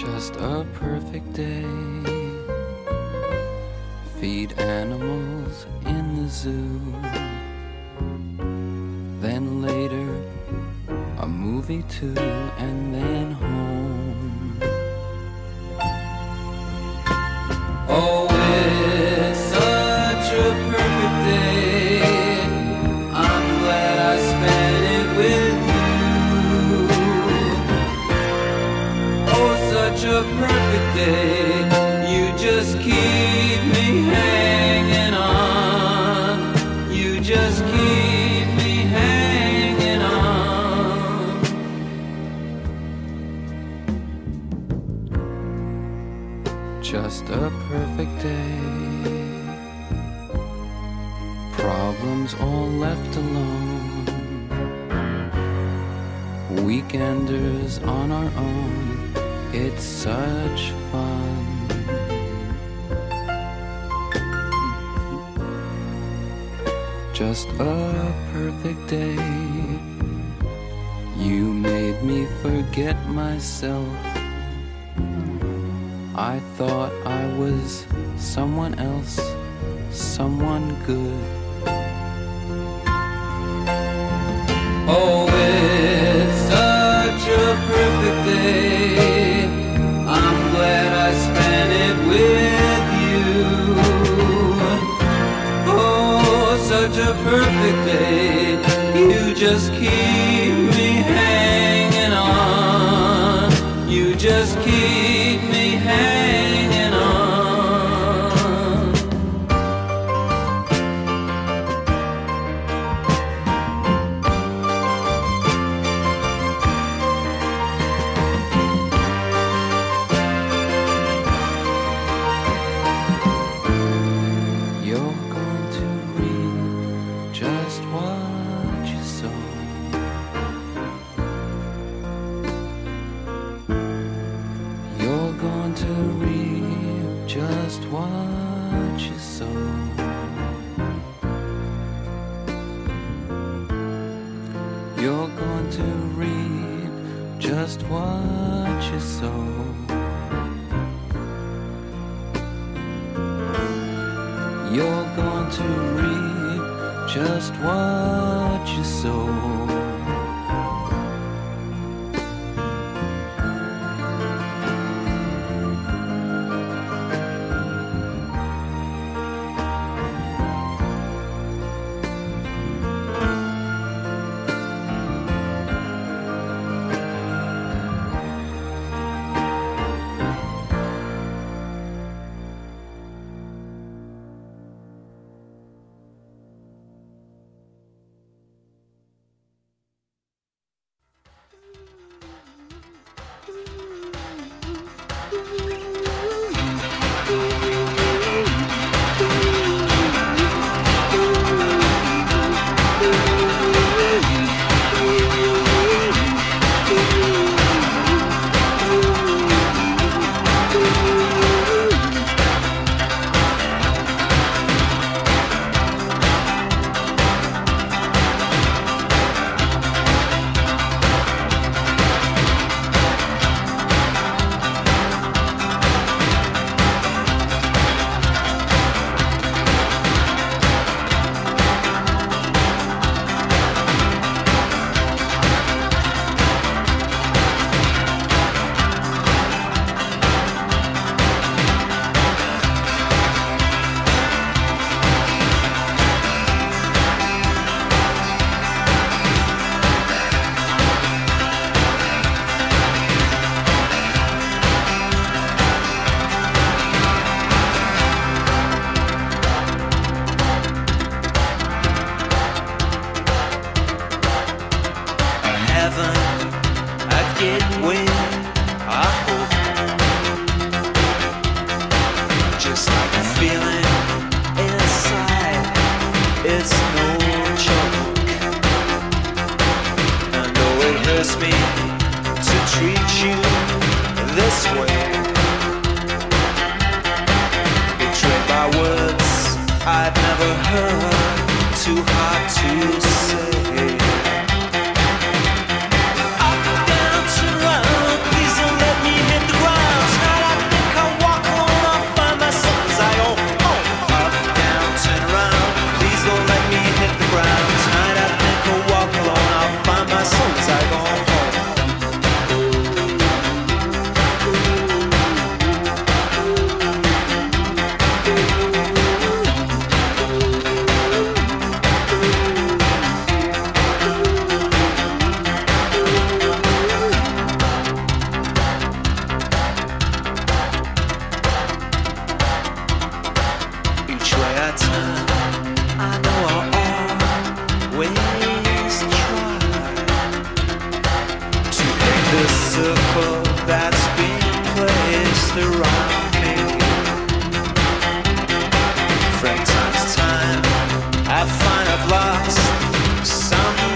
just a perfect day. Feed animals in the zoo. Then later, a movie too, and then home. You just keep me hanging on. You just keep me hanging on. Just a perfect day. Problems all left alone. Weekenders on our own. It's such day. You made me forget myself.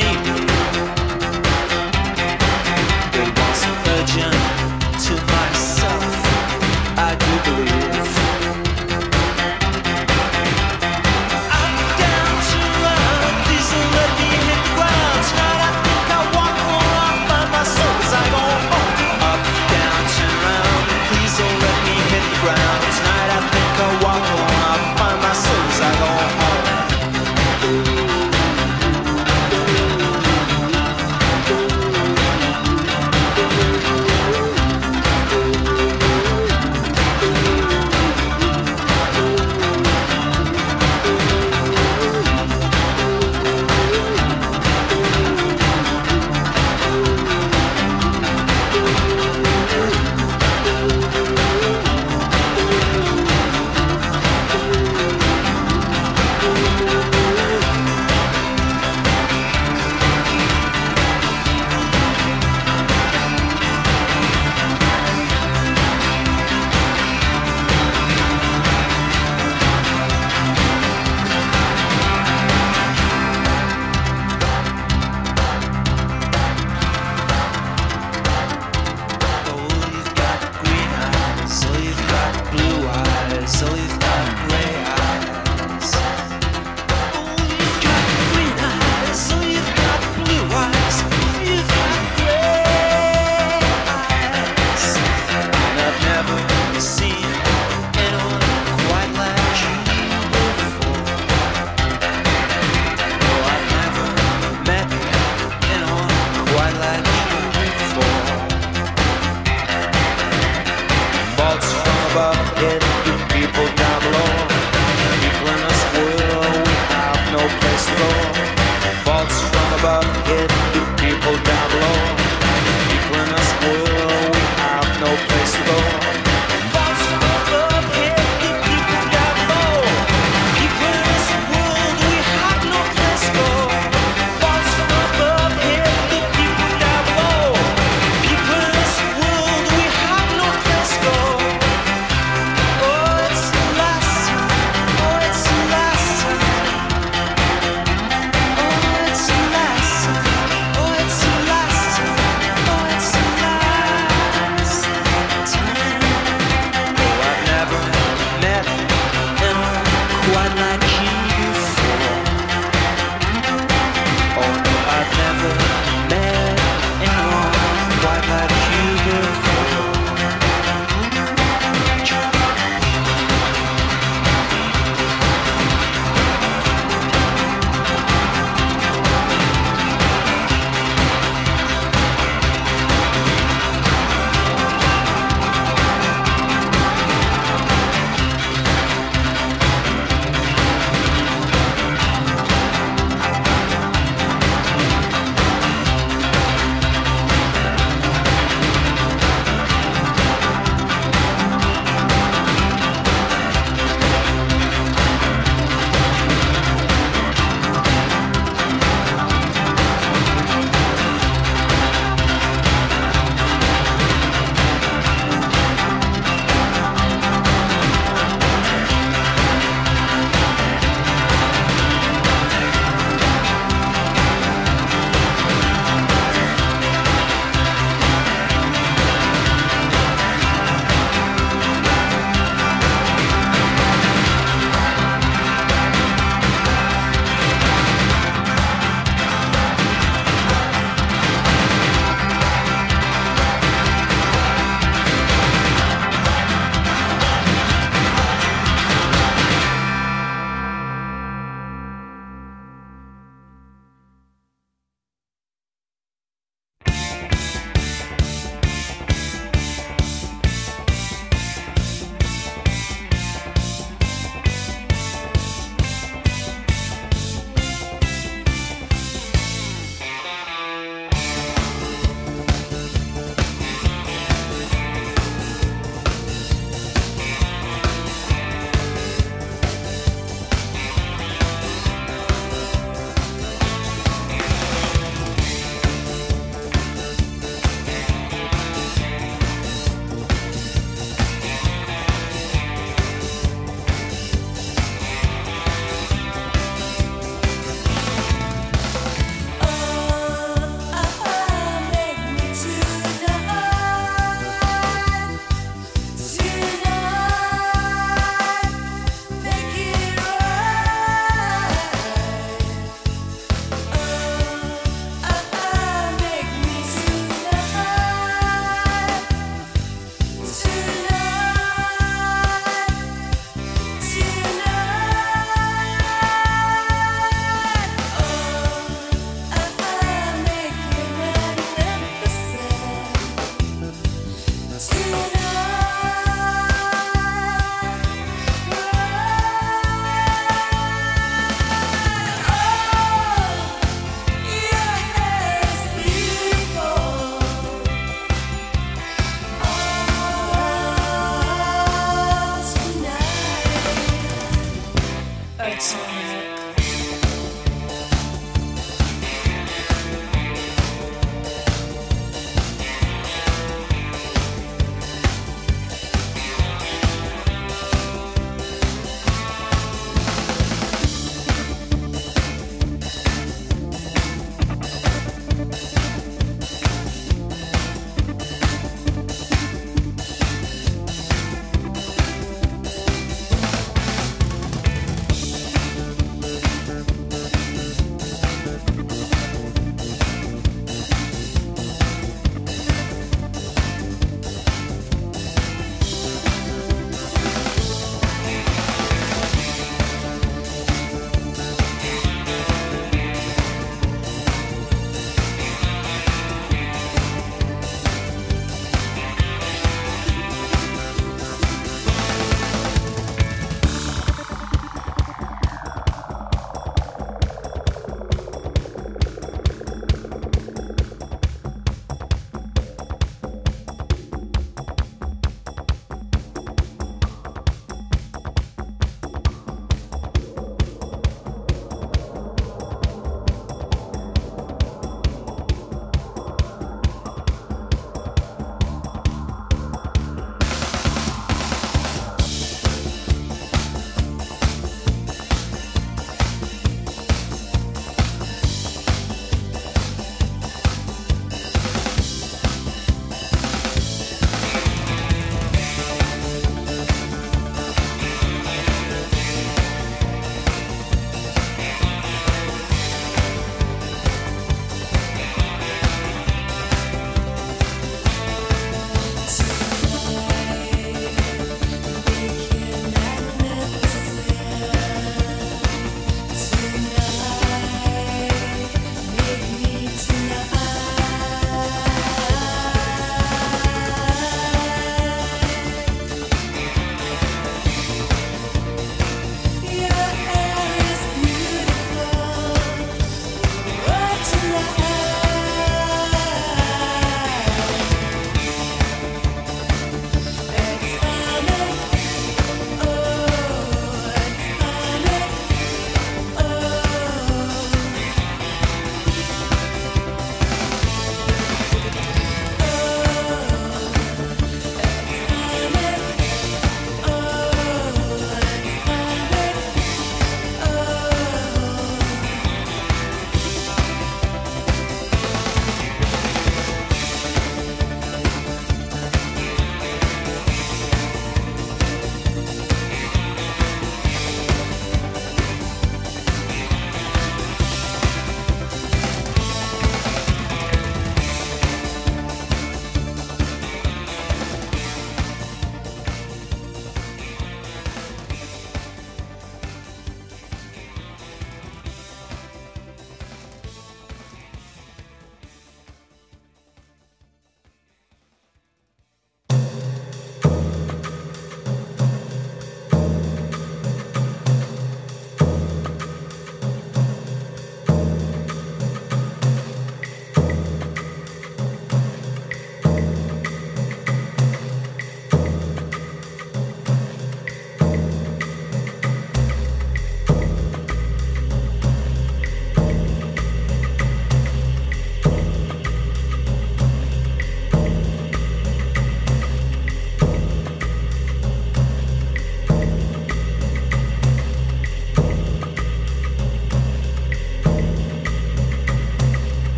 Need. But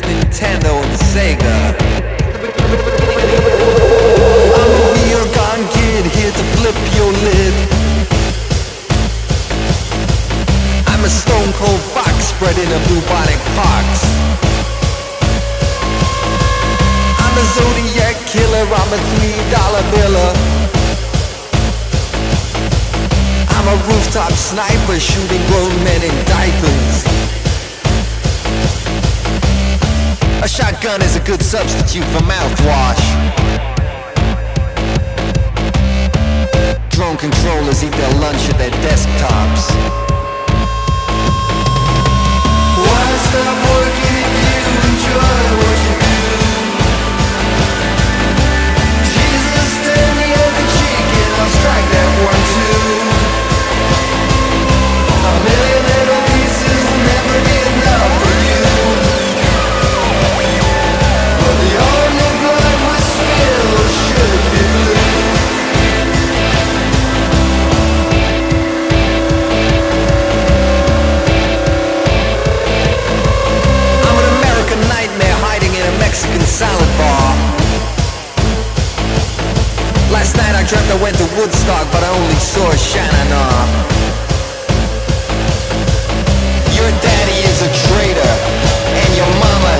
Nintendo and Sega. I'm a real gone kid here to flip your lid. I'm a stone cold fox spreading a bubonic pox. I'm a zodiac killer, I'm a three dollar biller. I'm a rooftop sniper shooting grown men in diapers. A shotgun is a good substitute for mouthwash. Drone controllers eat their lunch at their desktops. Why stop working if you enjoy what you do? Jesus, stand the other cheek and I'll strike salad bar. Last night I dreamt I went to Woodstock, but I only saw Shannon. Your daddy is a traitor, and your mama